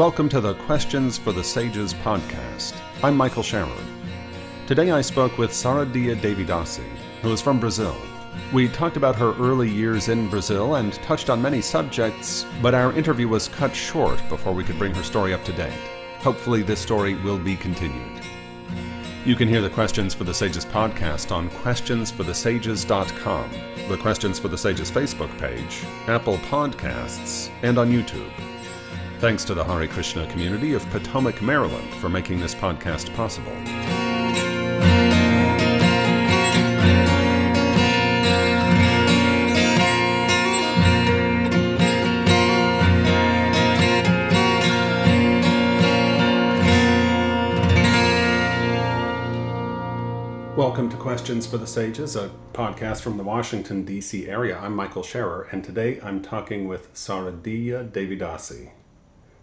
Welcome to the Questions for the Sages podcast. I'm Michael Sherrod. Today I spoke with Saradia Davidasi, who is from Brazil. We talked about her early years in Brazil and touched on many subjects, but our interview was cut short before we could bring her story up to date. Hopefully, this story will be continued. You can hear the Questions for the Sages podcast on questionsforthesages.com, the Questions for the Sages Facebook page, Apple Podcasts, and on YouTube. Thanks to the Hare Krishna community of Potomac, Maryland for making this podcast possible. Welcome to Questions for the Sages, a podcast from the Washington, D.C. area. I'm Michael Scherer, and today I'm talking with Saradia Davidasi.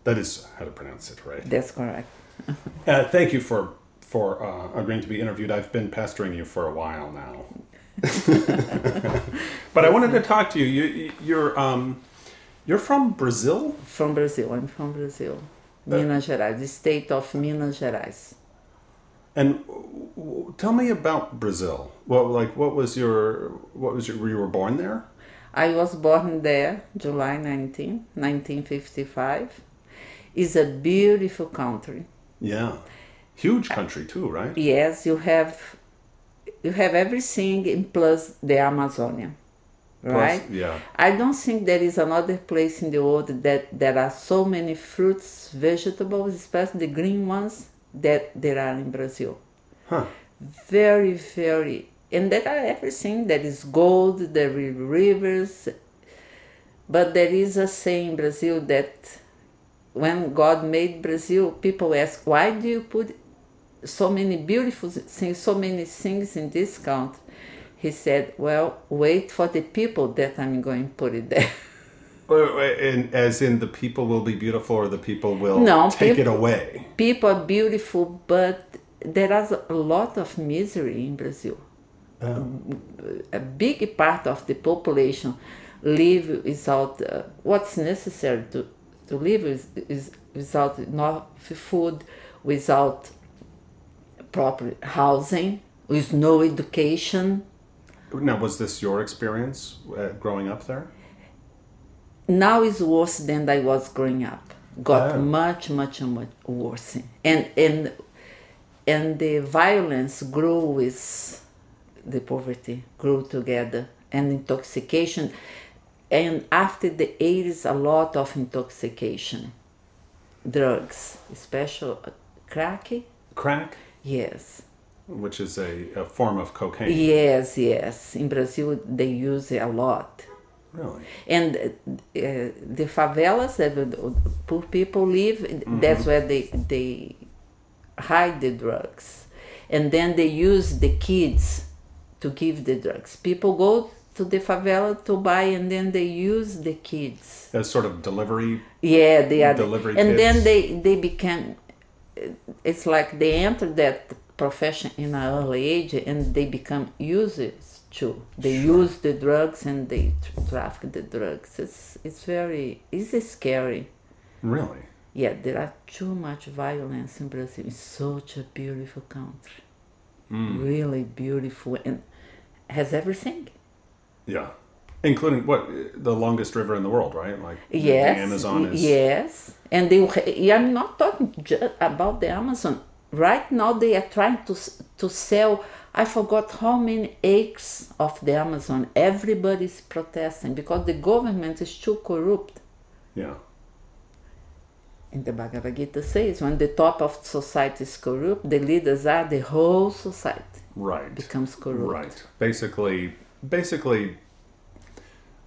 That is how to pronounce it, right? That's correct. Uh, thank you for for uh, agreeing to be interviewed. I've been pestering you for a while now, but I wanted to talk to you. You you're um, you're from Brazil, From Brazil. I'm from Brazil. Minas Gerais, the state of Minas Gerais. and w- w- tell me about Brazil. Well, like what was your what was your you were born there? I was born there, July 19, 1955. It's a beautiful country. Yeah, huge country too, right? Yes, you have you have everything in plus the Amazonia. Plus- Right? yeah. I don't think there is another place in the world that there are so many fruits, vegetables, especially the green ones, that there are in Brazil. Huh. Very, very, and there are everything. There is gold, there are rivers, but there is a saying in Brazil that when God made Brazil, people ask, why do you put so many beautiful things, so many things in this country? He said, well, wait for the people that I'm going to put it there. And as in the people will be beautiful, or the people will No, take peop- it away. people are beautiful, but there is a lot of misery in Brazil. A big part of the population live without uh, what's necessary to, to live is, is without enough food, without proper housing, with no education. Now, was this your experience uh, growing up there? now is worse than I was growing up. Got Oh. much, much, much worse, and and and the violence grew with the poverty, grew together, and intoxication, and after the eighties, a lot of intoxication, drugs, especially crack. Crack, Yes, which is a, a form of cocaine. yes, yes. In Brazil, they use it a lot. Really? and uh, the favelas that the poor people live that's where they they hide the drugs and then they use the kids to give the drugs people go to the favela to buy and then they use the kids. As sort of delivery. yeah they are Delivery and then they they become it's like they enter that profession in an early age and they become users too. They use the drugs and they tra- traffic the drugs. It's it's very it's scary. Really? yeah there are too much violence in brazil. It's such a beautiful country. Hmm. Really beautiful and has everything Yeah. Including what? The longest river in the world, right? Like Yes. the Amazon is. Yes, and they. I'm not talking just about the Amazon. Right now, they are trying to to sell. I forgot how many acres of the Amazon. Everybody's protesting because the government is too corrupt. Yeah. And the Bhagavad Gita says, when the top of society is corrupt, the leaders are the whole society Right. becomes corrupt. Right. Basically, basically,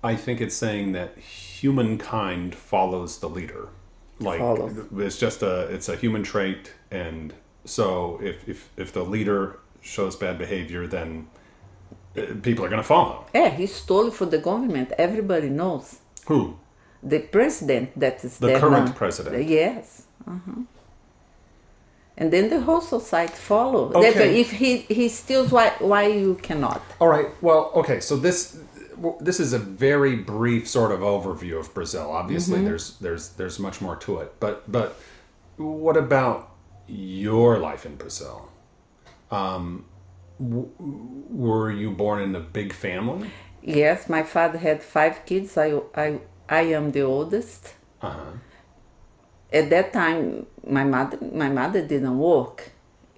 I think it's saying that humankind follows the leader. Like Follows. it's just a it's a human trait, and so if if if the leader shows bad behavior, then uh, people are going to follow. Yeah, he stole for the government. Everybody knows. Who? The president that is The current now. president. Yes. uh-huh. And then the whole society follow. Okay. Therefore, if he, he steals, why, why you cannot? All right. Well, okay. So this, this is a very brief sort of overview of Brazil. Obviously, there's there's there's much more to it. But but what about your life in Brazil? Um, w- were you born in a big family? Yes, my father had five kids. I, I, I am the oldest. Uh huh. At that time, my mother, my mother didn't work,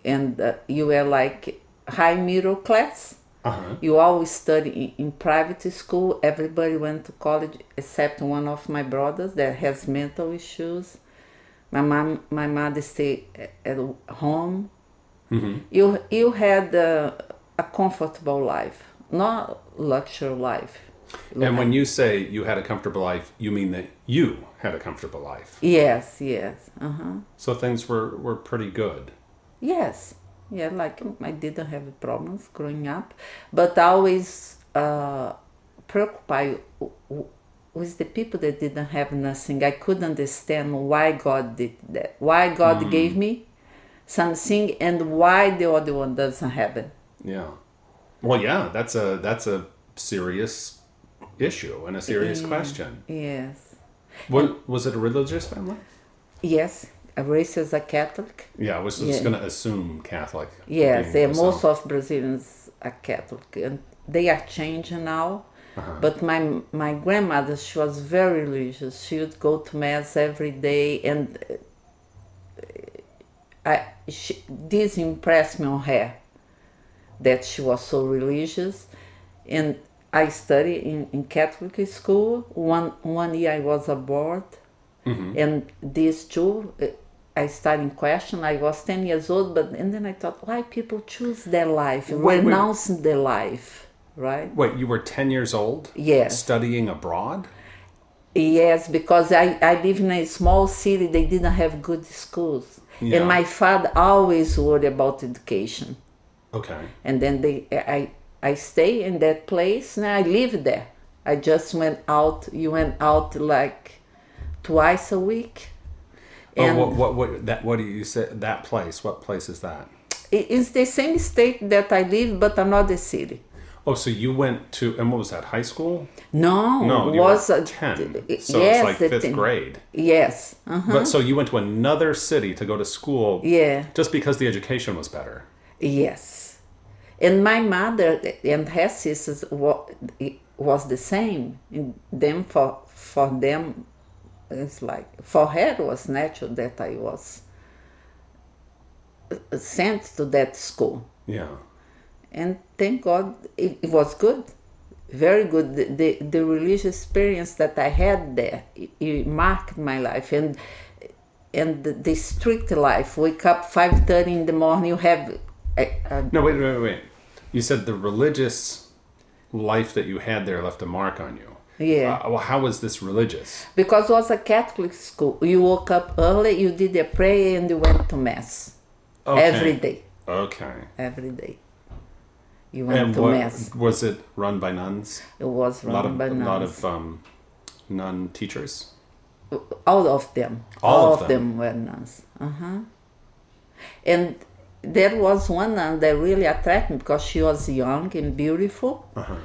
and uh, you were like high middle class. Uh huh. You always study in, in private school. Everybody went to college except one of my brothers that has mental issues. My mom, my mother stayed at home. You you had a, a comfortable life, not luxury life. And when you say you had a comfortable life, you mean that you had a comfortable life. Yes, yes, uh huh. So things were, were pretty good. Yes, yeah, like I didn't have problems growing up, but always uh, preoccupied with the people that didn't have nothing. I couldn't understand why God did that, why God gave me something, and why the other one doesn't have it. Yeah. Well, yeah, that's a that's a serious issue and a serious question. Yes, What was it a religious family? yes, I raised as a Catholic. Yeah, I was just Yeah. going to assume Catholic. Yes, being they, Brazil. most of Brazilians are Catholic, and they are changing now. But my my grandmother, she was very religious. She would go to mass every day, and uh, I she, this impressed me on her that she was so religious. And I studied in, in Catholic school. One one year I was aboard, and these two. uh, I started in question. I was ten years old, but and then I thought, why people choose their life, Wait, wait. renouncing their life, right? Wait, you were 10 years old? Yes. Studying abroad? Yes, because I, I live in a small city, they didn't have good schools. Yeah. And my father always worried about education. Okay. And then they I I stay in that place and I live there. I just went out you went out like twice a week. Oh, what, what, what, that, what do you say? That place, what place is that? it's the same state that I live but another city. Oh, so you went to, and what was that, high school? No, No, was a- 10. it- So yes, it's like fifth thing- grade. Yes. Uh-huh. But so you went to another city to go to school Yeah. just because the education was better. Yes. And my mother and her sisters was the same. And them for for them, it's like for her it was natural that I was sent to that school. Yeah. And thank God it, it was good, very good. The, the the religious experience that I had there it, it marked my life and and the, the strict life. Wake up five thirty in the morning. You have No, wait, wait, wait. You said the religious life that you had there left a mark on you. Yeah. Uh, well, how was this religious? Because it was a Catholic school. You woke up early, you did a prayer, and you went to mass Okay. every day. Okay. Every day, you went And to what, mass. was it run by nuns? It was A lot run of by nuns. A lot of um, nun teachers. All of them. All of of them? them were nuns. Uh huh. And there was one nun that really attracted me because she was young and beautiful. Uh-huh.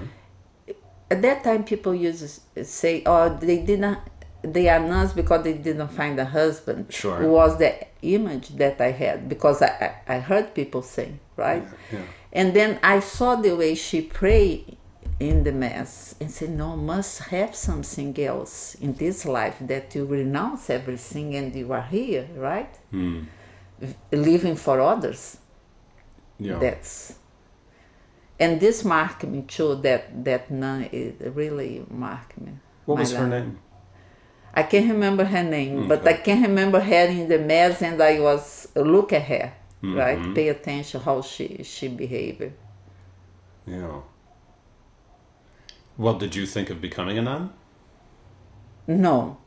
At that time, people used to say, "Oh, they didn't." They are nuns because they didn't find a husband. Sure. It was the image that I had because I, I, I heard people say, right? Yeah. And then I saw the way she prayed in the mass and said, No, must have something else in this life that you renounce everything and you are here, right? Hmm. V- Living for others. Yeah. That's and this marked me too. That that nun it really marked me. what my was her name? I can't remember her name, but I can remember her in the mass, and I was look at her, Mm-hmm. right? Pay attention how she she behaved. Yeah. Well, did you think of becoming a nun? No,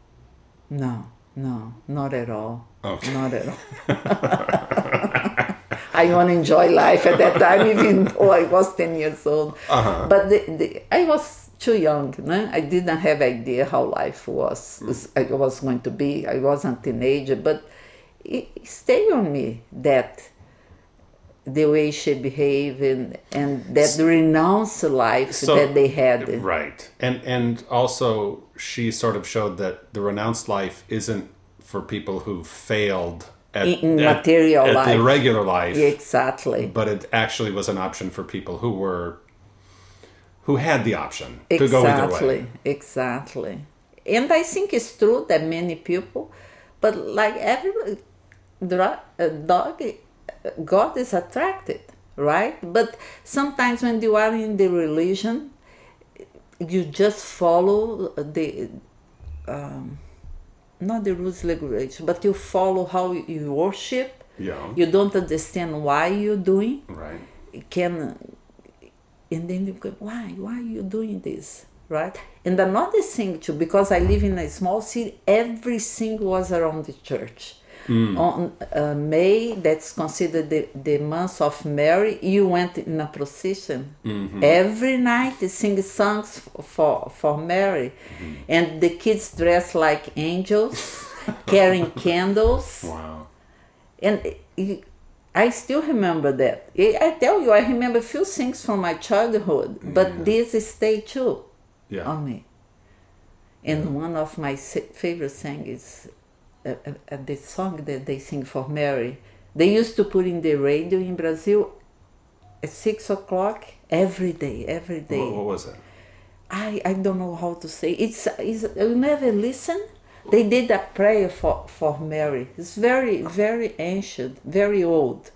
no, no, not at all. Okay. Not at all. I want to enjoy life at that time, even though I was 10 years old. Uh-huh. But the, the, I was too young. No? I didn't have idea how life was, I was going to be. I wasn't a teenager, but it, it stayed on me that the way she behaved and, and that renounced life So- that they had. Right. And and also she sort of showed that the renounced life isn't for people who failed at, In- in at- material at the regular life. Exactly. But it actually was an option for people who were who had the option to go either Exactly, way. exactly. And I think it's true that many people, but like every uh, dog, God is attracted, right? But sometimes when you are in the religion, you just follow the, um, not the rules regulation, but you follow how you worship. Yeah. You don't understand why you're doing Right. It can and then you go why why are you doing this right and another thing too because i live in a small city everything was around the church Mm. on uh, may that's considered the, the month of mary you went in a procession mm-hmm. every night sing songs for for mary mm-hmm. and the kids dress like angels carrying candles Wow. and I still remember that. I tell you, I remember a few things from my childhood, but this stay too Yeah. on me. And one of my favorite things is uh, uh, uh, the song that they sing for Mary. They used to put in the radio in Brazil at six o'clock every day, every day. What, what was it? I, I don't know how to say it's, it's you never listen they did a prayer for, for mary it's very very ancient very old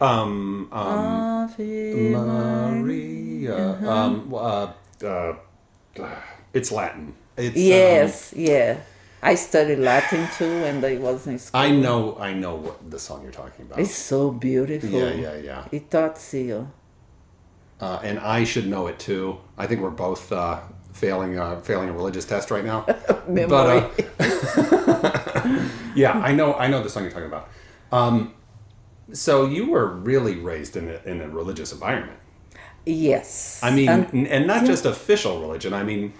Um, um, Ave Maria. Uh-huh. Um, uh, uh, it's Latin. It's, um, yes yeah i studied latin too and i was in school I know. I know what the song you're talking about. it's so beautiful yeah, yeah, yeah. it taught you Uh, and I should know it too. I think we're both uh, failing uh, failing a religious test right now. Memory. But uh, yeah, I know. I know the song you're talking about. Um, so you were really raised in a, in a religious environment. yes I mean, n- and not just official religion. I mean,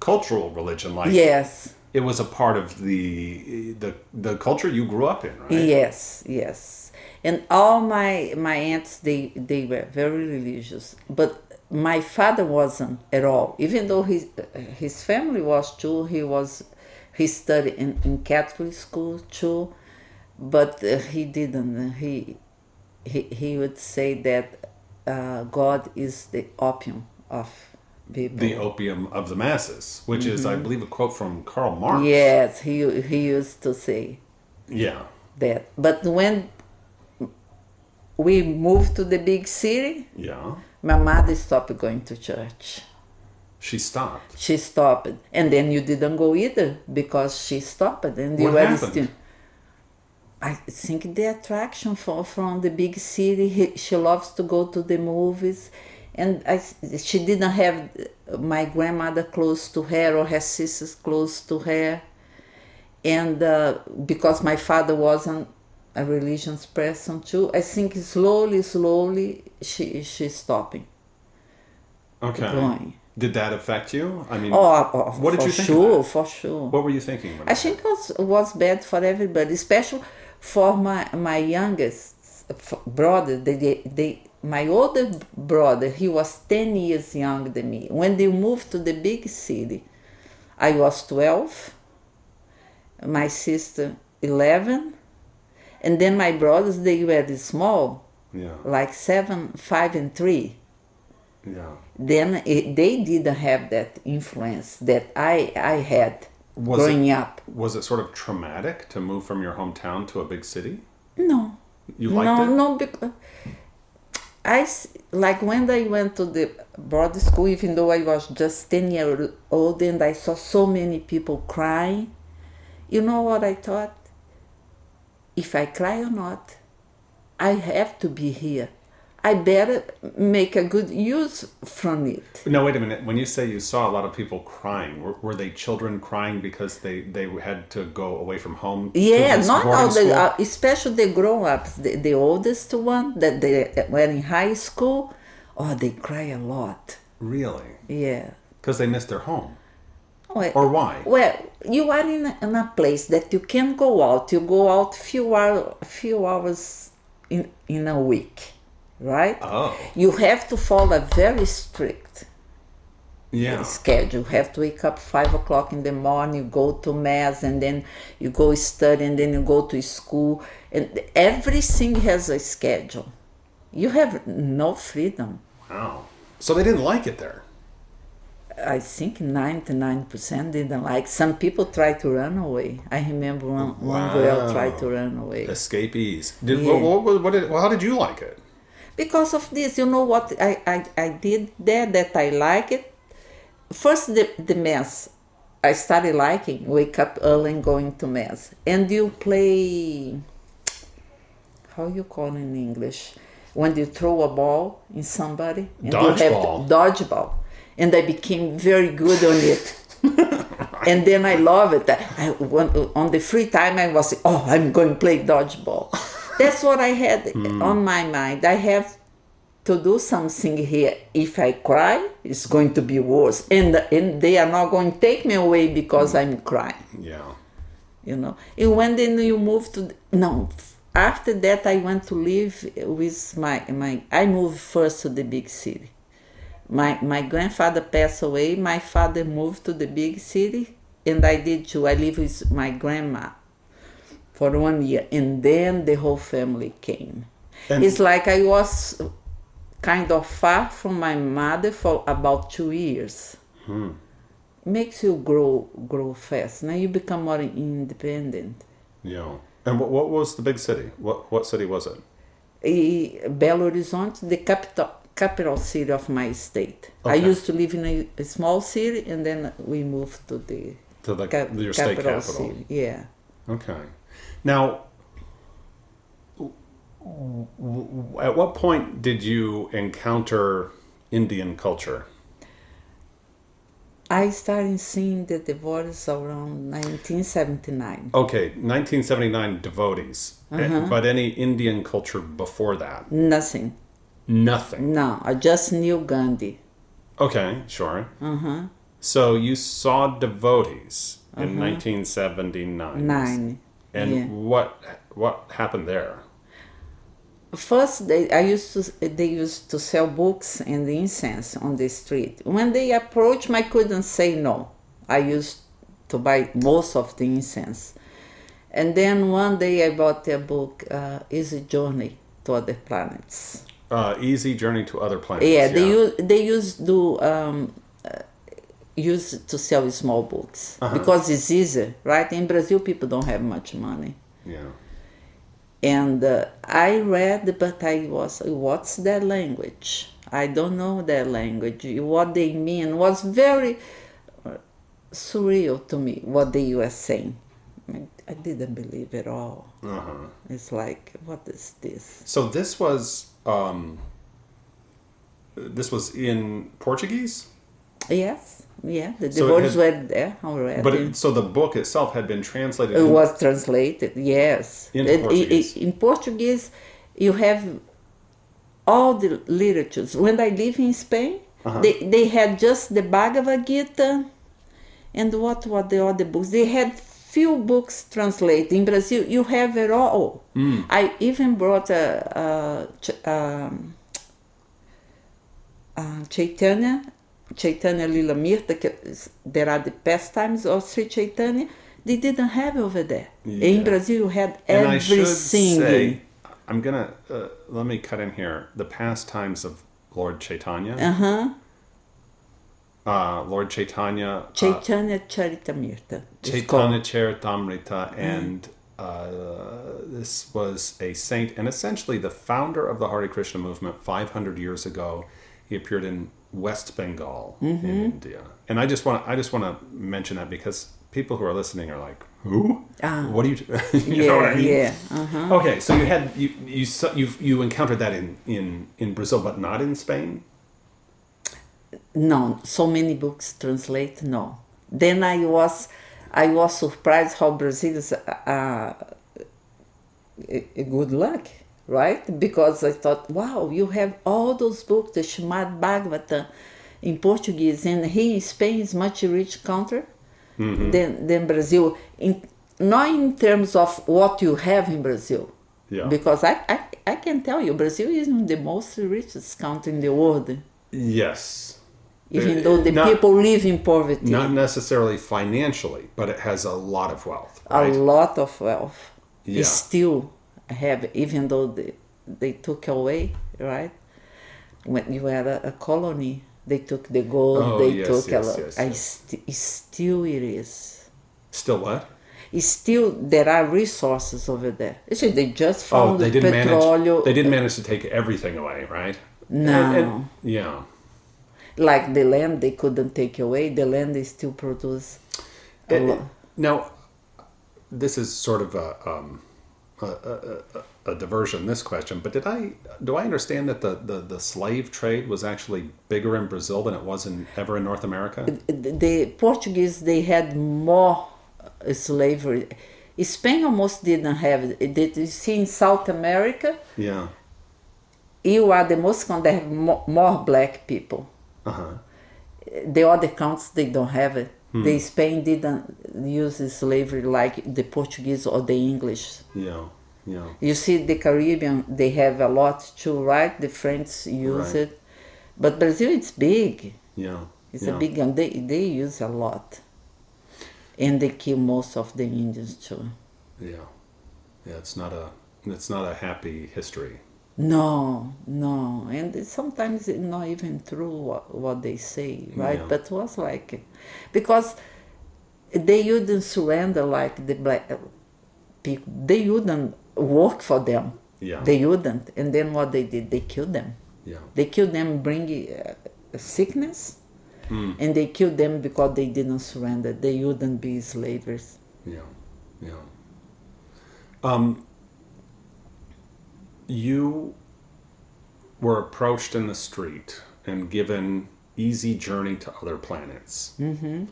cultural religion. Like yes it was a part of the the the culture you grew up in, right? Yes, yes. And all my my aunts they they were very religious, but my father wasn't at all. Even though his his family was too, he was he studied in, in Catholic school too, but uh, he didn't. He he he would say that uh, God is the opium of people. The opium of the masses, which is, I mm-hmm. believe, a quote from Karl Marx. yes, he he used to say. Yeah. that. But when we moved to the big city, Yeah. my mother stopped going to church. She stopped. She stopped, and then you didn't go either because she stopped, and you were still. I think the attraction for, from the big city. He, she loves to go to the movies, and I, she didn't have my grandmother close to her or her sisters close to her, and uh, because my father wasn't a religious person too, I think slowly, slowly she she's stopping Okay. Did that affect you? I mean, Oh, oh What did for you think sure, for sure. what were you thinking? I think it was was bad for everybody, especially for my my youngest brother. They, they, they my older brother, he was ten years younger than me. When they moved to the big city, I was twelve. My sister eleven, and then my brothers they were small, Yeah. like seven, five, and three Yeah. then it, they didn't have that influence that I I had Was growing it, up. Was it sort of traumatic to move from your hometown to a big city? No, You liked no, it? no. Because I like when I went to the boarding school, even though I was just ten years old, and I saw so many people crying. You know what I thought? If I cry or not, I have to be here. I better make a good use from it. No, wait a minute. When you say you saw a lot of people crying, were, were they children crying because they, they had to go away from home? Yeah, not all the, uh, especially the grown-ups, the, the oldest one that they were in high school. Oh, they cry a lot. Really? Yeah. Because they missed their home. Well, Or why? well, you are in a, in a place that you can go out. You go out few hour, few hours in in a week. Right? Oh. You have to follow a very strict Yeah. schedule. You have to wake up five o'clock in the morning, go to mass, and then you go study, and then you go to school, and everything has a schedule. You have no freedom. Wow. So they didn't like it there. I think 99% didn't like. Some people tried to run away. I remember one, one girl tried to run away. Escapees. Did, Yeah. what, what, what did, well, how did you like it? Because of this you know what i i, I did there that i like it first the, the mass i started liking wake up early and going to mass and you play how you call in english when you throw a ball in somebody and you have Dodgeball. dodgeball and i became very good on it and then I love it. I, on the free time, I was, oh, I'm going to play dodgeball. That's what I had hmm. on my mind. I have to do something here. If I cry, it's going to be worse. And, and they are not going to take me away because hmm. I'm crying, Yeah. you know. And when then you move to, no, after that, I went to live with my, my I moved first to the big city. My, my grandfather passed away. My father moved to the big city, and I did too. I lived with my grandma for one year, and then the whole family came. And- it's like I was kind of far from my mother for about two years. Hmm. Makes you grow grow fast. Now you become more independent. Yeah. And what, what was the big city? What what city was it? E Belo Horizonte, the capital capital city of my state. I used to live in a, a small city, and then we moved to the To the cap- your state capital. city. Yeah. Okay. Now, at what point did you encounter Indian culture? I started seeing the devotees around 1979. Okay, 1979 devotees, Uh-huh. but any Indian culture before that? Nothing. Nothing. No, I just knew Gandhi. Okay, sure. Uh-huh. So you saw devotees in 1979. Nine. And yeah. what what happened there? First, they I used to they used to sell books and incense on the street. When they approached me, I couldn't say no. I used to buy most of the incense, and then one day I bought a book, uh, "Easy Journey to Other Planets." Uh, easy journey to other planets. Yeah, they use they used to um, use to sell small books because it's easier, right? In Brazil, people don't have much money. Yeah. and uh, I read, but I was, what's that language? I don't know that language. What they mean was very uh, surreal to me. What they were saying, I, didn't believe it all. Uh-huh. It's like, what is this? So this was um, this was in Portuguese, Yes, yeah, the So it devotees had- were there already. but it, so the book itself had been translated. It in- was translated, yes. Into And i- i- Portuguese. in Portuguese, you have all the literatures. When I live in Spain, Uh-huh. they, they had just the Bhagavad Gita and what were the other books? They had few books translated. In Brazil, you have it all. Mm. I even brought a, a, ch- um, uh, Chaitanya, Chaitanya Lilamirta, que- there are the pastimes of Sri Chaitanya, they didn't have over there. Yeah. In Brazil, you had and I say, I'm gonna uh, let me cut in here. The pastimes of Lord Chaitanya. Uh huh. Uh, Lord Chaitanya. uh, Chaitanya Charitamrita. it's Chaitanya. Charitamrita, and uh, this was a saint, and essentially the founder of the Hare Krishna movement 500 years ago. He appeared in West Bengal in India, and I just want I just want to mention that because people who are listening are like, "Who? Ah. What do you?" you Yeah, know what I mean? yeah. Uh-huh. Okay, so you had you you you you encountered that in in in Brazil, but not in Spain. No, so many books translate. No. Then I was, I was surprised how Brazilians are a, a good luck, right? Because I thought, wow, you have all those books, the Srimad Bhagavatam in Portuguese, and here in Spain is much rich country than than Brazil. In not in terms of what you have in Brazil, Yeah. Because I, I, I can tell you, Brazil is the most richest country in the world, Yes. even Uh, though the not- people live in poverty. Not necessarily financially, but it has a lot of wealth, a lot of wealth. Yeah. Still have, even though they, they took away, right? When you had a, a colony, they took the gold, Oh, they yes, took yes, a lot. yes, I st- still it is. Still what? It's still there are resources over there. Actually, they just Oh, found they didn't petrol. manage. They didn't manage to take everything away, right? No. And- and- yeah. like the land they couldn't take away. The land they still produce. A It- lot. now, this is sort of a, um, a, a, a, a diversion. This question, but did I do I understand that the, the, the slave trade was actually bigger in Brazil than it was in ever in North America? the Portuguese they had more uh, slavery. Spain almost didn't have it. Did you see in South America? Yeah. You are the most country that have more, more black people. Uh huh. The other countries they don't have it. Hmm. The Spain didn't use slavery like the Portuguese or the English. Yeah. Yeah. You see, the Caribbean they have a lot too, right? The French use Right. it, but Brazil it's big. Yeah. It's yeah. a big one. They they use a lot, and they kill most of the Indians too. Yeah. Yeah. It's not a it's not a happy history. No, no, and it's sometimes it's not even true what, what they say, right? Yeah. But it was like, because they wouldn't surrender like the black people. They wouldn't work for them. Yeah. They wouldn't, and then what they did, they killed them. Yeah. They killed them, bring uh, sickness, Hmm. and they killed them because they didn't surrender. They wouldn't be slavers. Yeah, yeah. Um, you were approached in the street and given easy journey to other planets, mm-hmm.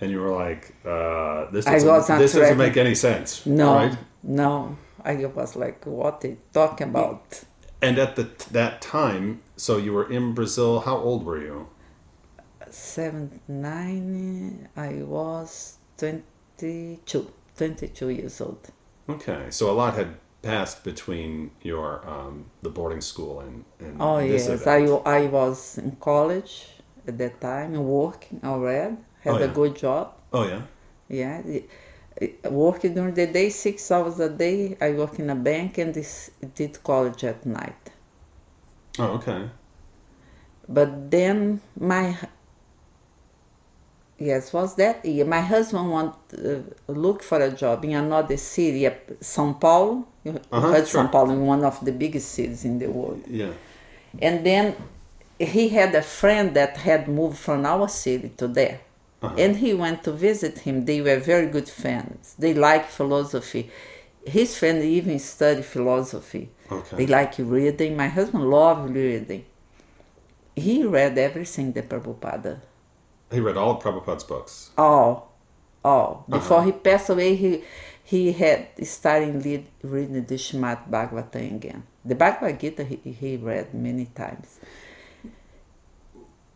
and you were like, uh, "This doesn't, this doesn't make any sense." No, right? no. I was like, what they talking about? And at the that time, so you were in Brazil. How old were you? Seven, nine, I was 22, 22 years old. Okay, so a lot had passed between your um, the boarding school and, and Oh, this yes. I, event. I was in college at that time, working already, had Oh, a good job. oh yeah. Yeah. I- I Working during the day, six hours a day. I work in a bank and this, did college at night. Oh okay. But then my yes was that year. My husband want uh, look for a job in another city, São Paulo. You Uh-huh, heard sure. São Paulo in one of the biggest cities in the world. Yeah. And then he had a friend that had moved from our city to there. Uh-huh. And he went to visit him. They were very good friends. They like philosophy. His friend even studied philosophy. Okay. They like reading. My husband loved reading. He read everything the Prabhupada. He read all of Prabhupada's books. All. All. Before Uh-huh. he passed away, he he had started lead, reading the Srimad Bhagavatam again. The Bhagavad Gita he, he read many times.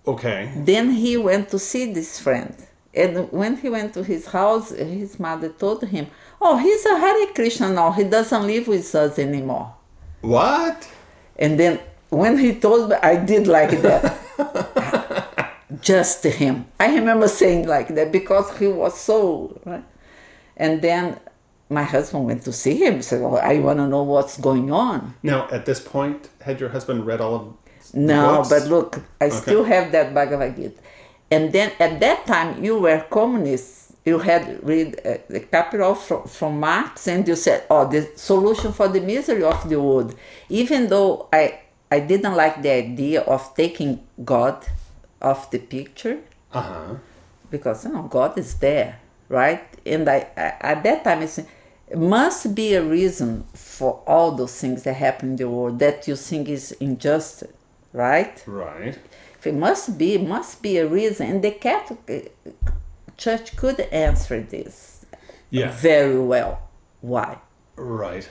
Okay. Then he went to see this friend. And when he went to his house, his mother told him, Oh, he's a Hare Krishna now. He doesn't live with us anymore. What? And then when he told me, I did like that. Just him. I remember saying like that because he was so. Right? And then my husband went to see him. Said, "Well, I want to know what's going on." Now, at this point, had your husband read all of the No, books? but look, I still have that Bhagavad Gita. And then at that time, you were communists. You had read uh, the Capital from, from Marx, and you said, "Oh, the solution for the misery of the world." Even though I I didn't like the idea of taking God off the picture, Uh huh. because you know God is there, right? And I, I at that time I said, must be a reason for all those things that happen in the world that you think is injustice, right? Right. If it must be, must be a reason, and the Catholic uh, Church could answer this Yeah. very well. Why? Right.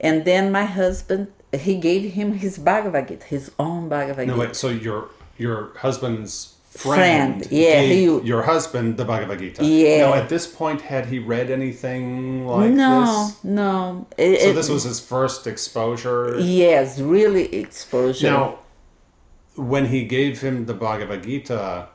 And then my husband, he gave him his Bhagavad Gita, his own Bhagavad No, Gita. wait. So your your husband's friend, Friend, yeah, gave he- your husband the Bhagavad Gita. Yeah. Now, at this point, had he read anything like no, this? no. It- So it- this was his first exposure. yes, really exposure. Now, when he gave him the Bhagavad Gita,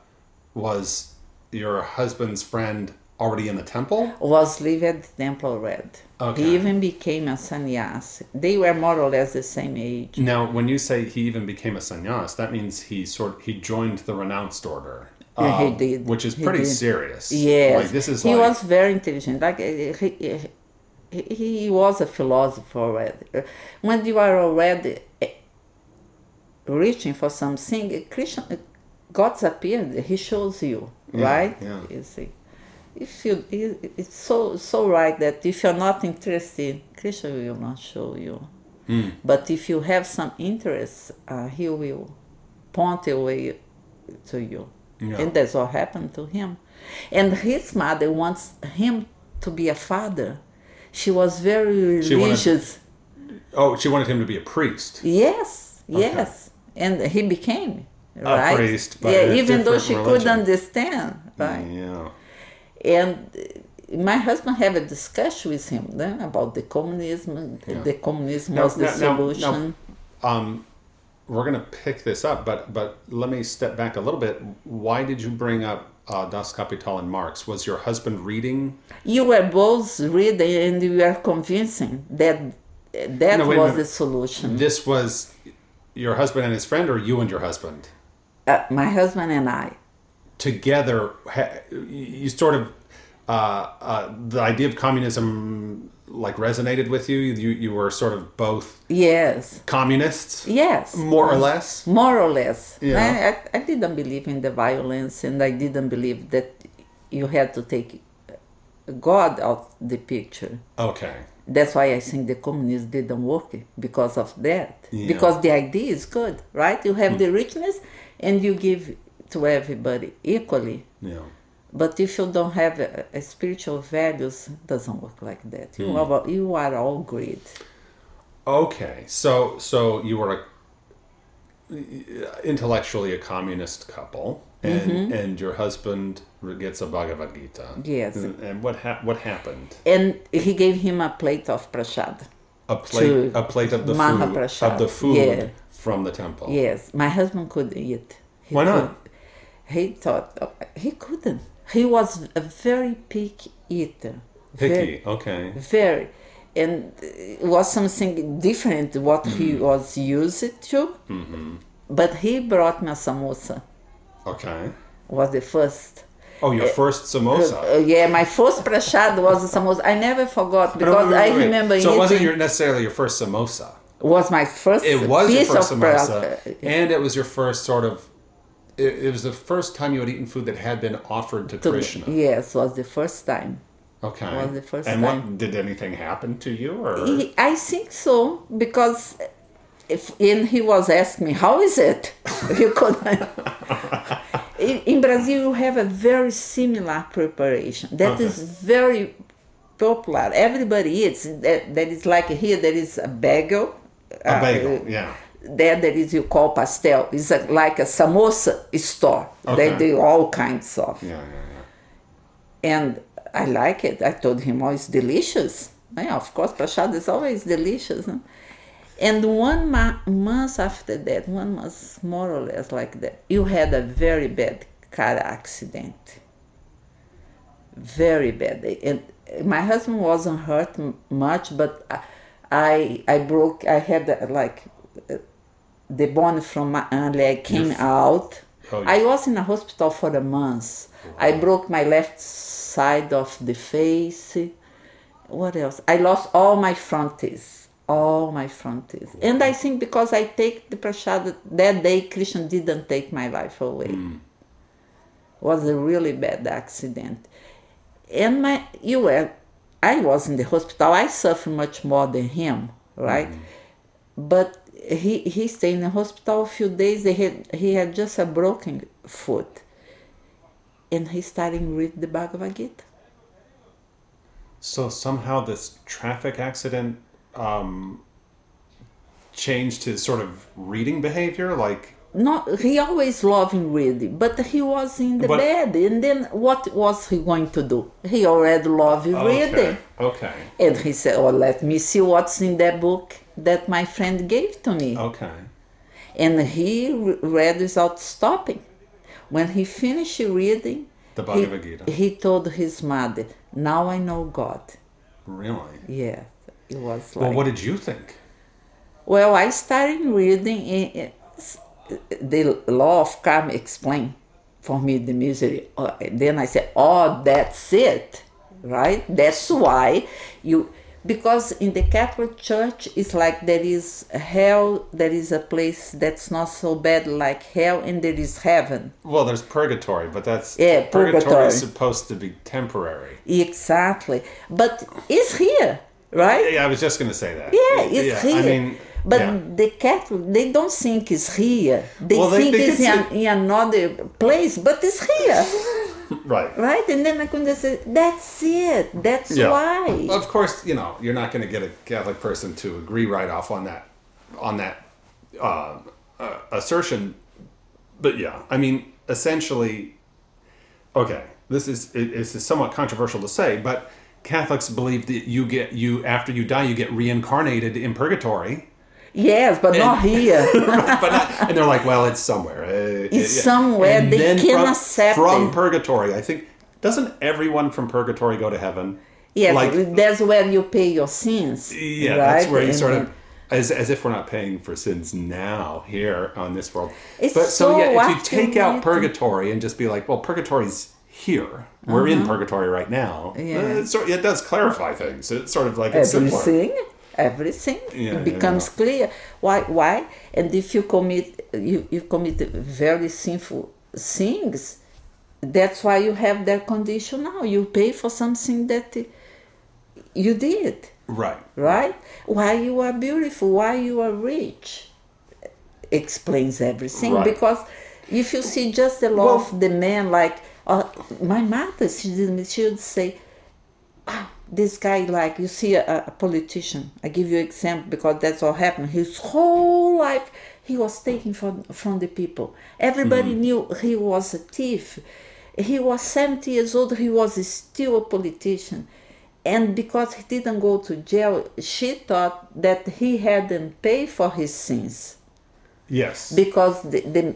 was your husband's friend already in the temple? was living at the temple red. Okay. He even became a sannyas. They were more or less the same age. Now, when you say he even became a sannyas, that means he sort he joined the renounced order. Yeah, he um, did. which is He pretty did. serious. Yes, like this is he like was very intelligent. Like uh, he, he, he was a philosopher already. When you are already reaching for something, Krishna, God's appeared. He shows you, Yeah, right? yeah. You see, if you, it- it's so so right that if you're not interested, Krishna will not show you. Hmm. But if you have some interest, uh, he will point a way to you. Yeah. And that's what happened to him. And his mother wants him to be a father. She was very She wanted- religious. oh, she wanted him to be a priest. Yes, yes. And he became. A Right? priest, but yeah, a even though she religion. couldn't understand. Right? Yeah. And uh, my husband had a discussion with him then about the communism. Yeah. The communism Now- was the now- now- now- solution. Um, we're gonna pick this up, but but let me step back a little bit. Why did you bring up uh, Das Kapital and Marx? Was your husband reading? You were both reading and you were convincing that that No, was the solution. This was your husband and his friend, or you and your husband Uh, my husband and I. together? You sort of uh, uh, the idea of communism like resonated with you. You you were sort of both Yes. communists, Yes. more or less. More or less. Yeah. I, I, I didn't believe in the violence and I didn't believe that you had to take God out the picture. Okay. That's why I think the communists didn't work because of that. Yeah. Hmm. Because the idea is good, right? You have the richness and you give to everybody equally. Yeah. But if you don't have a, a spiritual values, it doesn't work like that. You, are, you are all greed. Okay, so so you were a, intellectually a communist couple, and Mm-hmm. and your husband gets a Bhagavad Gita. Yes. And, and what hap what happened? And he gave him a plate of prasad. A plate a plate of the food of the food yeah. from the temple. Yes, my husband couldn't eat. He Why not? He thought oh, he couldn't. He was a very picky eater. Picky. Very, Okay. very. And it was something different what he Mm-hmm. was used to. But he brought me a samosa. Okay. Was the first. Oh, your first samosa. Uh, yeah, my first prasad was a samosa. I never forgot because wait, wait, I wait. remember So it wasn't your, necessarily your first samosa. was my first It was your first samosa, pra- and it was your first sort of. It, it was the first time you had eaten food that had been offered to, to- Krishna. Yes, was the first time. Okay. was the first and time. what did anything happen to you or He- I think so because if and he was asking me how is it you could in, in Brazil you have a very similar preparation that is Okay. very popular everybody eats that, that is like here there is a bagel a uh, bagel? Yeah. There there is you call pastel it's a, like a samosa store Okay. they do all kinds of Yeah, yeah, yeah. and I like it. I told him, oh, it's delicious. Yeah, of course, prasad is always delicious. huh? And one ma- month after that, one month more or less like that, you had a very bad car accident. Very bad. And my husband wasn't hurt m- much, but I, I, I broke, I had like the bone from my uh, leg came out. Oh, I was in a hospital for a month. I broke my left side of the face. What else? I lost all my front teeth. All my front teeth. And I think because I take the prasad that day, Krishna didn't take my life away. Was a really bad accident. And my you were I was in the hospital. I suffered much more than him, right? But he he stayed in the hospital a few days. They had he had just a broken foot, and he started read the Bhagavad Gita. So somehow this traffic accident um, changed his sort of reading behavior. Like not he always loved reading, but he was in the But- bed, and then what was he going to do? He already loved reading, Okay. and he said, "Oh, let me see what's in that book that my friend gave to me." Okay. And he read without stopping. When he finished reading, The he, Bhagavad Gita. he told his mother, "Now I know God." Really? Yeah, it was like. Well, what did you think? Well, I started reading i- i- s- the law of karma explained for me the misery. Uh, Then I said, "Oh, that's it, right? That's why you." Because in the Catholic Church, it's like there is hell, there is a place that's not so bad like hell, and there is heaven. Well, there's purgatory, but that's Yeah, purgatory. is supposed to be temporary. Exactly. But it's here, right? Yeah, I was just going to say that. Yeah, it's yeah, here. I mean, but yeah. the Catholic, they don't think it's here. They Well, they think it's in, it's in another place, but it's here, right. right? And then I couldn't say, that's it. That's Yeah. why. Of course, you know, you're not going to get a Catholic person to agree right off on that on that uh, uh, assertion. But yeah, I mean, essentially, okay, this is it, this is somewhat controversial to say, but Catholics believe that you get you after you die, you get reincarnated in purgatory. Yes, but not here. but not, and they're like, well, it's somewhere. Uh, It's somewhere. And They then can from, accept from it. purgatory. I think doesn't everyone from purgatory go to heaven? yes, Like- that's where you pay your sins. Yeah, right? that's where you And sort of, as, as if we're not paying for sins now here on this world. It's but so, so yeah, if you take out purgatory and just be like, well, purgatory's here. We're in purgatory right now. Uh-huh. Yeah. Uh, It, sort, it does clarify things. It's sort of like it's simpler. Everything Yeah, it becomes yeah, clear. Why why? And if you commit you, you commit very sinful things that's why you have that condition now. You pay for something that you did. Right. right? Why you are beautiful? Why you are rich? Explains everything. Right. because if you see just the law of the man like uh, my mother she, she would say "Ah, this guy like you see a, a politician. I give you example because that's what happened. His whole life he was taking from from the people. Everybody mm-hmm. knew he was a thief. He was 70 years old. He was still a politician. And because he didn't go to jail she thought that he hadn't paid for his sins. Yes. because the, the,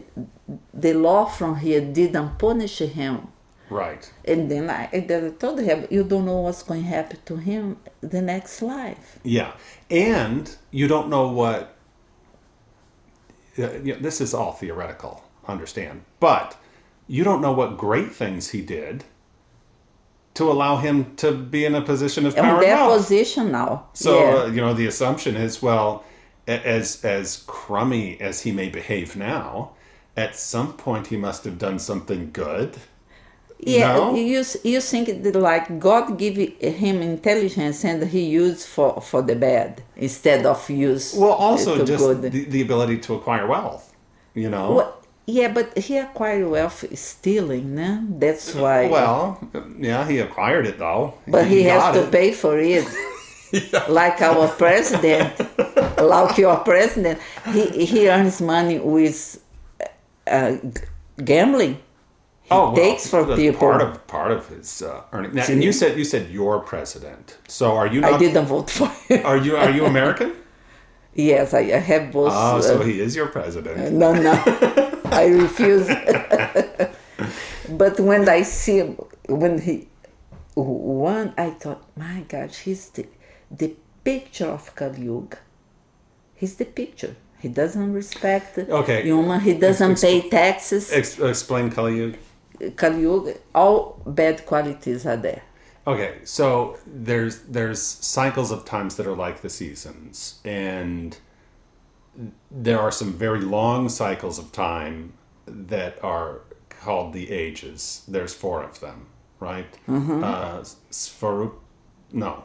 the law from here didn't punish him right. and then I, I told him, you don't know what's going to happen to him the next life. Yeah. And you don't know what. Uh, yeah, this is all theoretical, understand. But you don't know what great things he did to allow him to be in a position of power their wealth. position now. So yeah. uh, you know the assumption is well, as as crummy as he may behave now, at some point he must have done something good. Yeah, no? you you think that like God give him intelligence and he used for for the bad instead of use Well, also just good. the, the ability to acquire wealth. You know. Well, yeah, but he acquired wealth stealing, no? That's why. Well, yeah, he acquired it though. but he, has to it. pay for it. Like our president, like your president, he, he earns money with uh, gambling. Oh, well, takes for that's people. Part of part of his uh, earning. Now, and you said you said your president. So are you Not, I didn't vote for him. Are you are you American? yes, I, I have both. Oh, so uh, he is your president. no, no, I refuse. but when I see him, when he won, I thought, my gosh, he's the, the picture of Kali Yuga. He's the picture. He doesn't respect Okay. human. He doesn't pay taxes. Ex- explain Kali. Kali Yuga, all bad qualities are there. Okay, so there's there's cycles of times that are like the seasons, and there are some very long cycles of time that are called the ages. There's four of them, right? Uh, Svarup, no,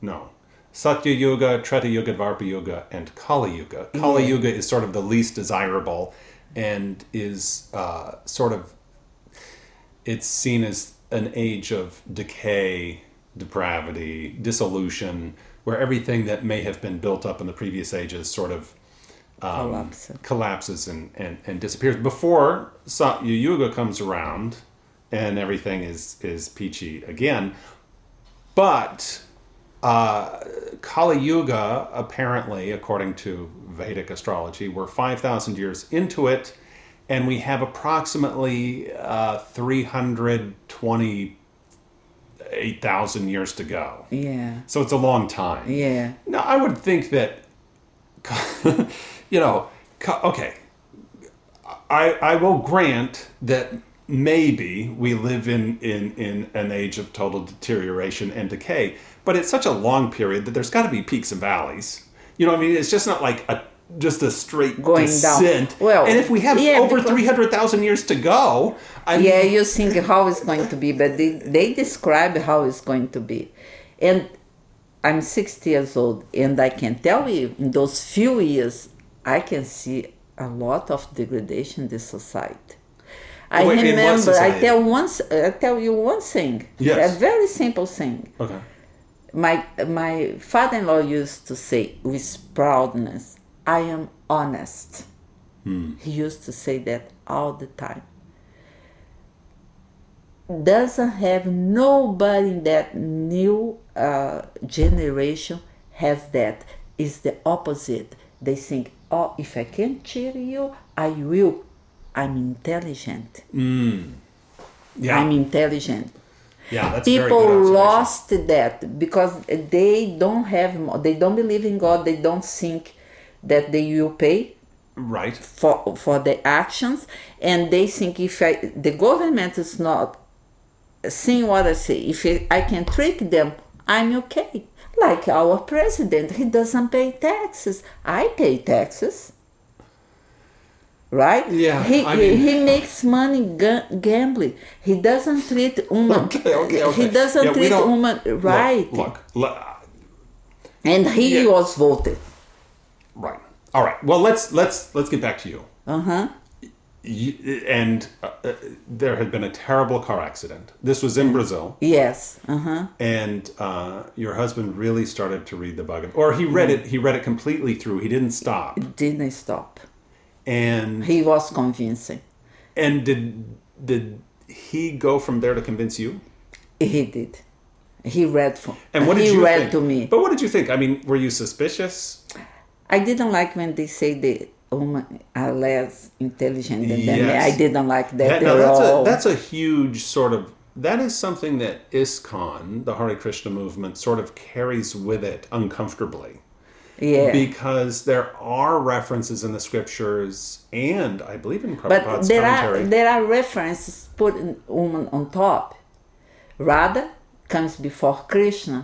no. Satya Yuga, Treta Yuga, Dvapara Yuga, and Kali Yuga. Kali Yuga is sort of the least desirable, and is uh, sort of it's seen as an age of decay, depravity, dissolution, where everything that may have been built up in the previous ages sort of um, Collapse. collapses and, and, and disappears before Satya Yuga comes around and everything is, is peachy again. But uh, Kali Yuga, apparently, according to Vedic astrology, we're 5,000 years into it, and we have approximately uh, 328,000 years to go. Yeah. So it's a long time. Yeah. Now, I would think that, you know, okay, I, I will grant that maybe we live in, in, in an age of total deterioration and decay, but it's such a long period that there's got to be peaks and valleys. You know what I mean? It's just not like a just a straight Going down. descent. Well, and if we have yeah, over 300,000 years to go, I mean, Yeah, you think how it's going to be, but they, they describe how it's going to be. And I'm 60 years old, and I can tell you, in those few years, I can see a lot of degradation in the society. I Wait, remember, I tell once, I tell you one thing, Yes. a very simple thing. Okay. My my father-in-law used to say with proudness, "I am honest." He used to say that all the time. Doesn't have nobody in that new uh, generation has that. Is the opposite. They think, "Oh, if I can cheer you, I will. I'm intelligent. Yeah. I'm intelligent." yeah, that's a very people lost that because they don't have they don't believe in god they don't think that they will pay Right. for for the actions and they think if I, the government is not seeing what i say if I- i can trick them i'm okay. Like our president he doesn't pay taxes. I pay taxes. Right? Yeah, he, I mean- he makes money ga- gambling. He doesn't treat women. Okay, okay, okay. he doesn't Yeah, treat women Look, right. Look, look, and he Yeah. was voted right. All right. Well, let's let's let's get back to you. uh-huh and uh, uh, there had been a terrible car accident. This was in Brazil, yes uh-huh and uh, your husband really started to read the Bhagavad, or he read it. He read it completely through. He didn't stop, didn't stop and he was convincing and did did he go from there to convince you? He did. He read for. And what did he you read think? to me. But what did you think? I mean, were you suspicious? I didn't like when they say the women are less intelligent than. Yes. I didn't like that That, at no, that's all. a that's a huge sort of that is something that ISKCON, the Hare Krishna movement, sort of carries with it uncomfortably. yeah. because there are references in the scriptures and I believe in but there commentary. are there are references put in woman on top. Radha comes before Krishna.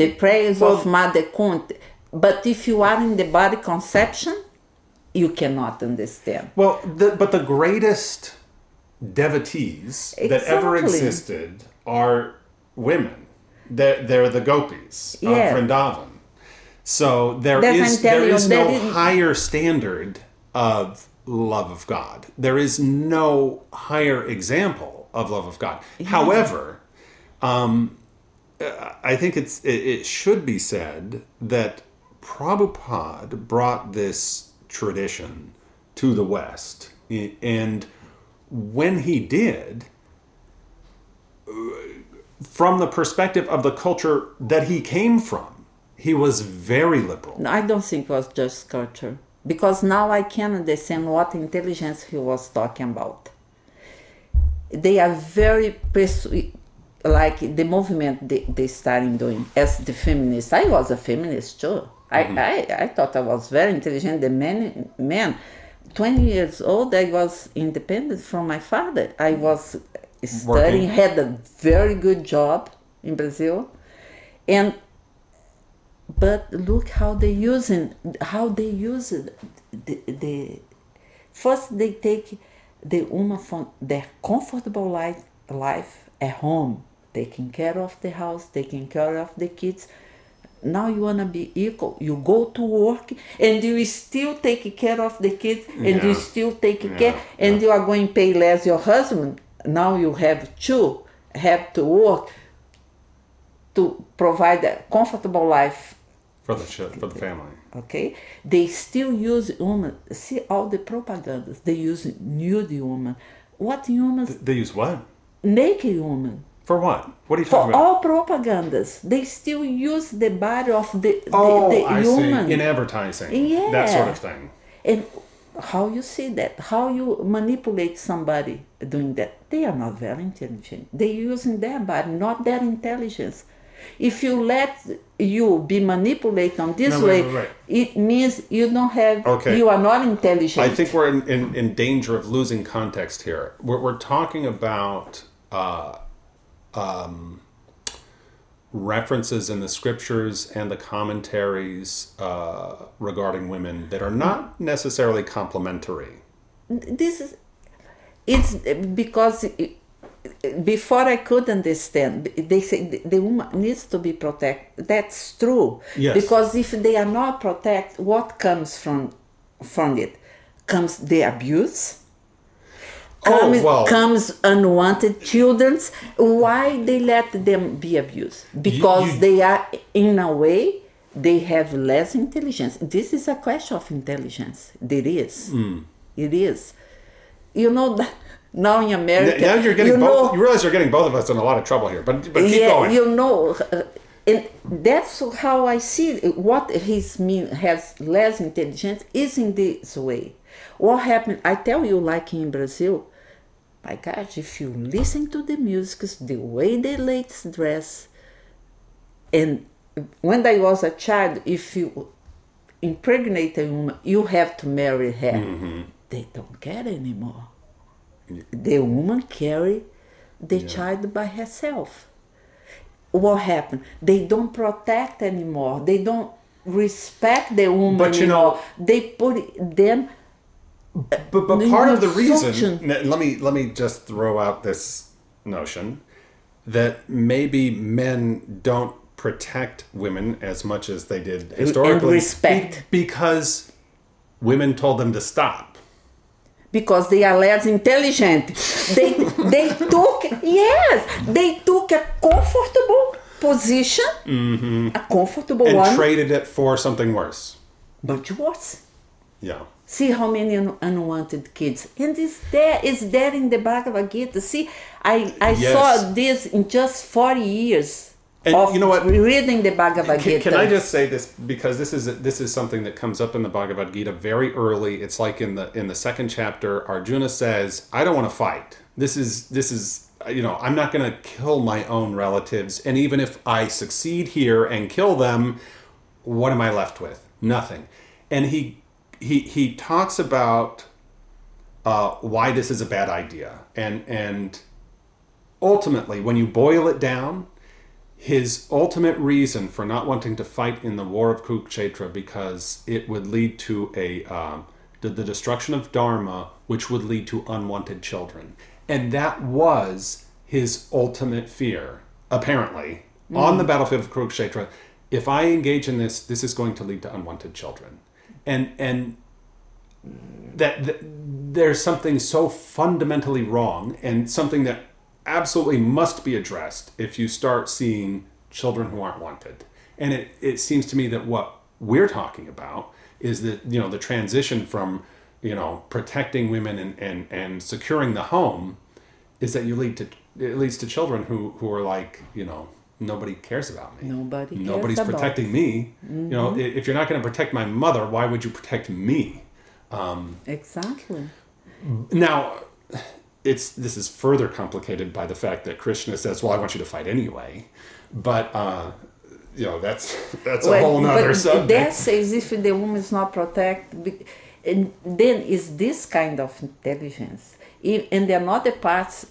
The prayers of Mother Kunti. But if you are in the body conception, you cannot understand. well, the, but the greatest devotees that ever existed are women. They're, they're the gopis Yeah. of Vrindavan. So there That's is there is no is- higher standard of love of God. There is no higher example of love of God. However, um, I think it's it, it should be said that Prabhupada brought this tradition to the West, and when he did, from the perspective of the culture that he came from, he was very liberal. I don't think it was just culture because now I can understand what intelligence he was talking about. They are very persu- like the movement they, they started doing as the feminists. I was a feminist too. I, mm-hmm. I, I thought I was very intelligent. The man, man, 20 years old, I was independent from my father. I was studying, Working. had a very good job in Brazil. And but look how they using how they use it. The, the first they take the woman from their comfortable life life at home, taking care of the house, taking care of the kids. Now you wanna be equal. You go to work and you still take care of the kids and Yeah. you still take Yeah, care and you are going to pay less your husband. Now you have two have to work to provide a comfortable life for the for the family. Okay, they still use woman. See all the propagandas. They use nude woman. What humans? They use what? Naked woman. For what? What are you For talking about? all propagandas, they still use the body of the, the, oh, the I human. see. In advertising. Yeah. That sort of thing. And how you see that? How you manipulate somebody doing that? They are not very intelligent. They're using their body, not their intelligence. If you let you be manipulated on this No, way, right, right, right. it means you don't have. Okay. You are not intelligent. I think we're in, in, in danger of losing context here. We're, we're talking about uh, um, references in the scriptures and the commentaries uh, regarding women that are not necessarily complimentary. this is it's because it- before I could understand, they say the- the woman needs to be protected. That's true. Yes. Because if they are not protected, what comes from from it? Comes the abuse. Oh, Comes, well. comes unwanted children. Why they let them be abused? Because you- they are in a way they have less intelligence. This is a question of intelligence. It is. Hmm. It is. You know that now in America. Now you're getting you both. know- you realize you're getting both of us in a lot of trouble here. But but keep yeah, going. you know, uh, and that's how I see it. what his mean has less intelligence is in this way. What happened? I tell you, like in Brazil, my gosh, if you listen to the music, the way the ladies dress, and when I was a child, if you impregnate a woman, you have to marry her. Mm-hmm. They don't care anymore. The woman carry the child by herself. What happened? They don't protect anymore. They don't respect the woman But you anymore. know- they put them. But but The part of the reason let me let me just throw out this notion that maybe men don't protect women as much as they did historically respect. be- because women told them to stop. because they are less intelligent. They they took yes, they took a comfortable position, a comfortable Mm-hmm. And one, traded it for something worse. but worse. Yeah. See how many un- unwanted kids, and it's there. It's there in the Bhagavad Gita. See, I I Yes. saw this in just forty years. And of you know what? Reading the Bhagavad Can, Gita. can I just say this because this is this is something that comes up in the Bhagavad Gita very early. It's like in the in the second chapter, Arjuna says, "I don't want to fight. This is this is you know I'm not going to kill my own relatives, and even if I succeed here and kill them, what am I left with? Nothing." And he he he talks about uh, why this is a bad idea, and and ultimately, when you boil it down, his ultimate reason for not wanting to fight in the war of Kurukshetra because it would lead to a um, the, the destruction of Dharma, which would lead to unwanted children, and that was his ultimate fear. Apparently, on the battlefield of Kurukshetra, if I engage in this, this is going to lead to unwanted children, and and that, that there's something so fundamentally wrong and something that absolutely must be addressed if you start seeing children who aren't wanted. And it, it seems to me that what we're talking about is that, you know, the transition from, you know, protecting women and, and, and securing the home is that you lead to, it leads to children who, who are like, you know, nobody cares about me. Nobody cares Nobody's about. protecting me. You know, if you're not going to protect my mother, why would you protect me? Um, exactly. Now, it's this is further complicated by the fact that Krishna says, "Well, I want you to fight anyway," but uh, you know that's that's a Well, whole nother but subject. That says if the woman is not protected, and then is this kind of intelligence. I- And the another parts,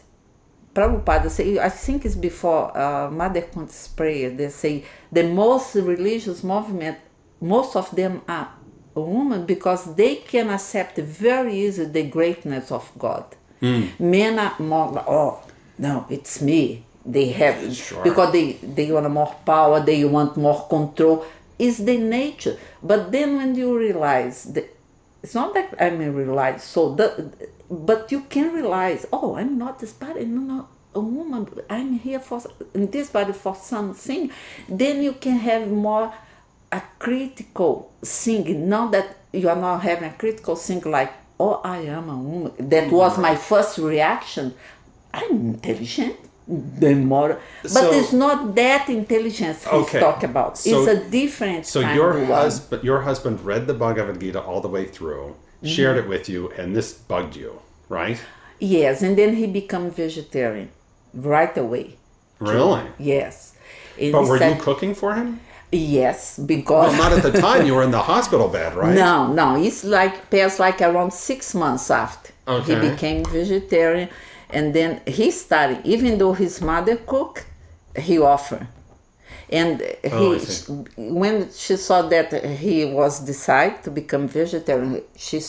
Prabhupada say, I think it's before uh, Mother Kunti's prayer, they say the most religious movement, most of them are women because they can accept very easily the greatness of God. Men are more like, oh, no, it's me. They have Sure. because they they want more power, they want more control. Is the nature. But then when you realize that it's not that I mean realize so the but you can realize, oh, I'm not this body, I'm not a woman. I'm here for in this body for something. Then you can have more a critical thing. Not that you are not having a critical thing like, oh, I am a woman. That mm-hmm. was my first reaction. I'm intelligent. The more, but So- it's not that intelligence he's Okay. talking about. So- it's a different. So your husband, your husband read the Bhagavad Gita all the way through, shared it with you, and this bugged you, right? Yes, and then he become vegetarian right away. Really? Yes. And But were you cooking for him? Yes, because Well, not at the time. You were in the hospital bed, right? no, no, it's like passed like around six months after Okay. he became vegetarian, and then he started. Even though his mother cooked, he offered, and oh, he Oh, when she saw that he was decide to become vegetarian, she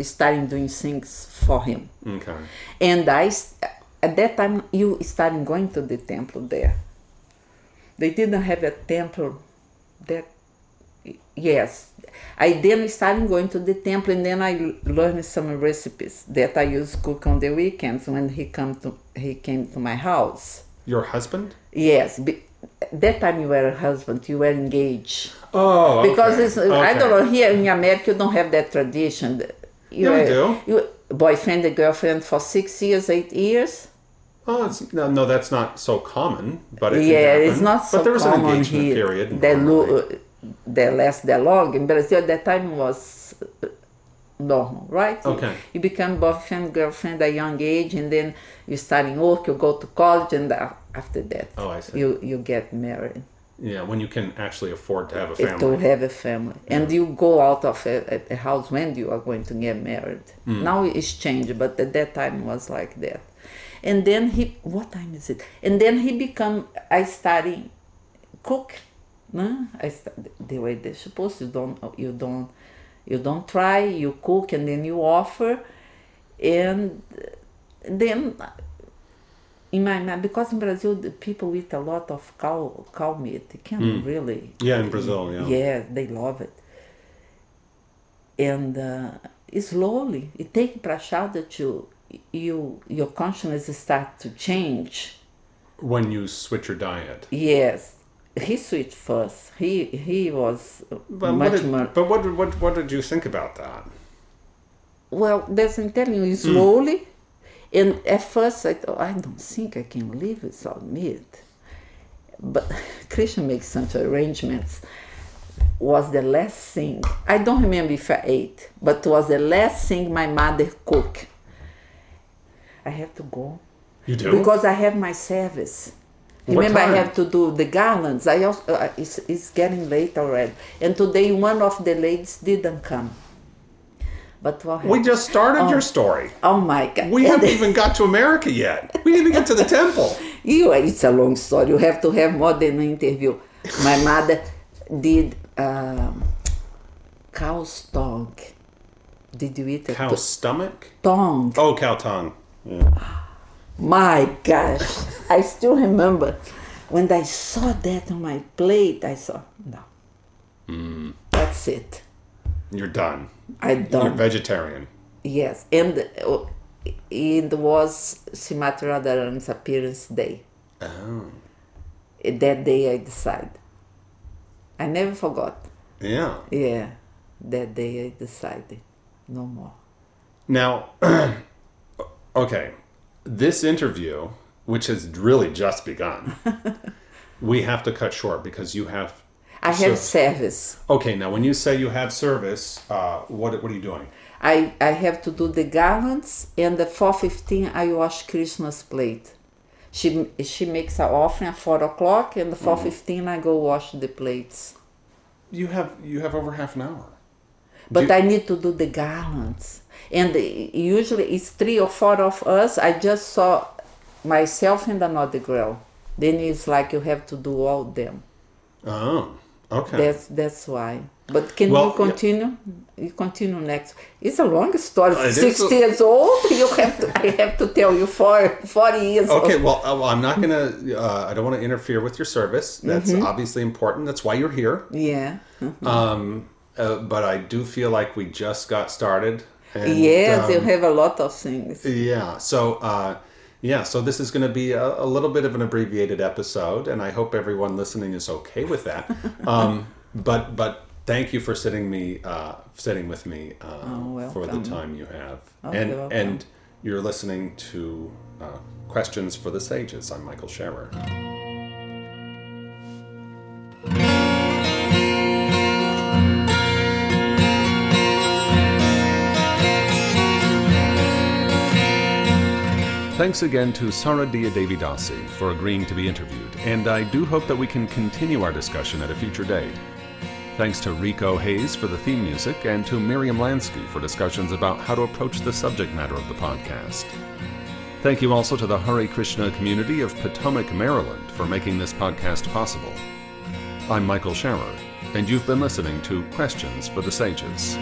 started doing things for him. Okay. And i at that time, you started going to the temple there. They didn't have a temple that, yes. I then started going to the temple and then I learned some recipes that I used to cook on the weekends when he come to he came to my house. Your husband? Yes, be, that time you were a husband, you were engaged. Oh, okay. Because it's, I don't know, here in America you don't have that tradition. You Yeah, we do. You, boyfriend and girlfriend for six years, eight years. Oh, it's, no, no, that's not so common, but it yeah, it's not so But there was common an engagement here. period. Normally. lo- last that long. In Brazil, at that time was normal, right? Okay. You, become boyfriend, girlfriend at a young age, and then you start in work, you go to college, and after that, Oh, I see. you you get married. Yeah, when you can actually afford to have a family. to have a family, and you go out of a, a- house when you are going to get married. Hmm. Now it's changed, but at that time was like that. And then he, what time is it? And then he become. I study cook. No, I stu- the way they're supposed. You don't. You don't. You don't try. You cook, and then you offer, and then in my mind, because in Brazil the people eat a lot of cow cow meat. They can't really. Yeah, in Brazil, yeah. Yeah, they love it. And uh, slowly, it takes prasada that you, you, your consciousness start to change. When you switch your diet. Yes, he switched first. He he was But, what much did, more. but what, did- what, what did you think about that? Well, that's I'm telling you, hmm. slowly. And at first, I thought, I don't think I can live without meat. But Krishna makes such arrangements. Was the last thing. I don't remember if I ate, but was the last thing my mother cooked. I have to go You do? because I have my service. Remember? I have to do the garlands. I also uh, it's, it's getting late already, and today one of the ladies didn't come. But what we just started Oh. your story. Oh my God! We haven't even got to America yet. We didn't even get to the temple. you, it's a long story. You have to have more than an interview. My mother did um, cow's tongue. Did you eat it? Cow stomach? tongue? Oh, cow tongue. Yeah. My gosh, I still remember when I saw that on my plate. I saw no, Hmm. that's it. You're done. I done. You're vegetarian. Yes, and uh, it was Srimati Radharani's appearance day. Oh. That day I decided. I never forgot. Yeah. Yeah, that day I decided no more. Now, okay, this interview, which has really just begun, we have to cut short because you have. I have service. okay, now when you say you have service, uh, what what are you doing? I, I have to do the garlands and the 4.15 I wash Krishna's plate. She she makes an offering at 4 o'clock and the 4.15 I go wash the plates. You have you have over half an hour. But Do- I need to do the garlands. And usually it's three or four of us. I just saw myself and another girl. Then it's like you have to do all them. Oh, okay. That's that's why. But can Well, you continue? You continue next. It's a long story. Is Sixty a- years old. You have to. I have to tell you for forty years. Okay, old. well, uh, well, I'm not gonna. Uh, I don't want to interfere with your service. That's Mm-hmm. obviously important. That's why you're here. Yeah. Um, uh, but I do feel like we just got started. And, yes, you um, have a lot of things. Yeah. So, uh, yeah. So this is going to be a, a little bit of an abbreviated episode, and I hope everyone listening is okay with that. um, but but thank you for sitting me uh, sitting with me uh, Oh, for the time you have. Oh, and you're and you're listening to uh, Questions for the Sages. I'm Michael Scherer. Thanks again to Sara Dia Devidasi for agreeing to be interviewed, and I do hope that we can continue our discussion at a future date. Thanks to Rico Hayes for the theme music and to Miriam Lansky for discussions about how to approach the subject matter of the podcast. Thank you also to the Hare Krishna community of Potomac, Maryland for making this podcast possible. I'm Michael Scherer, and you've been listening to Questions for the Sages.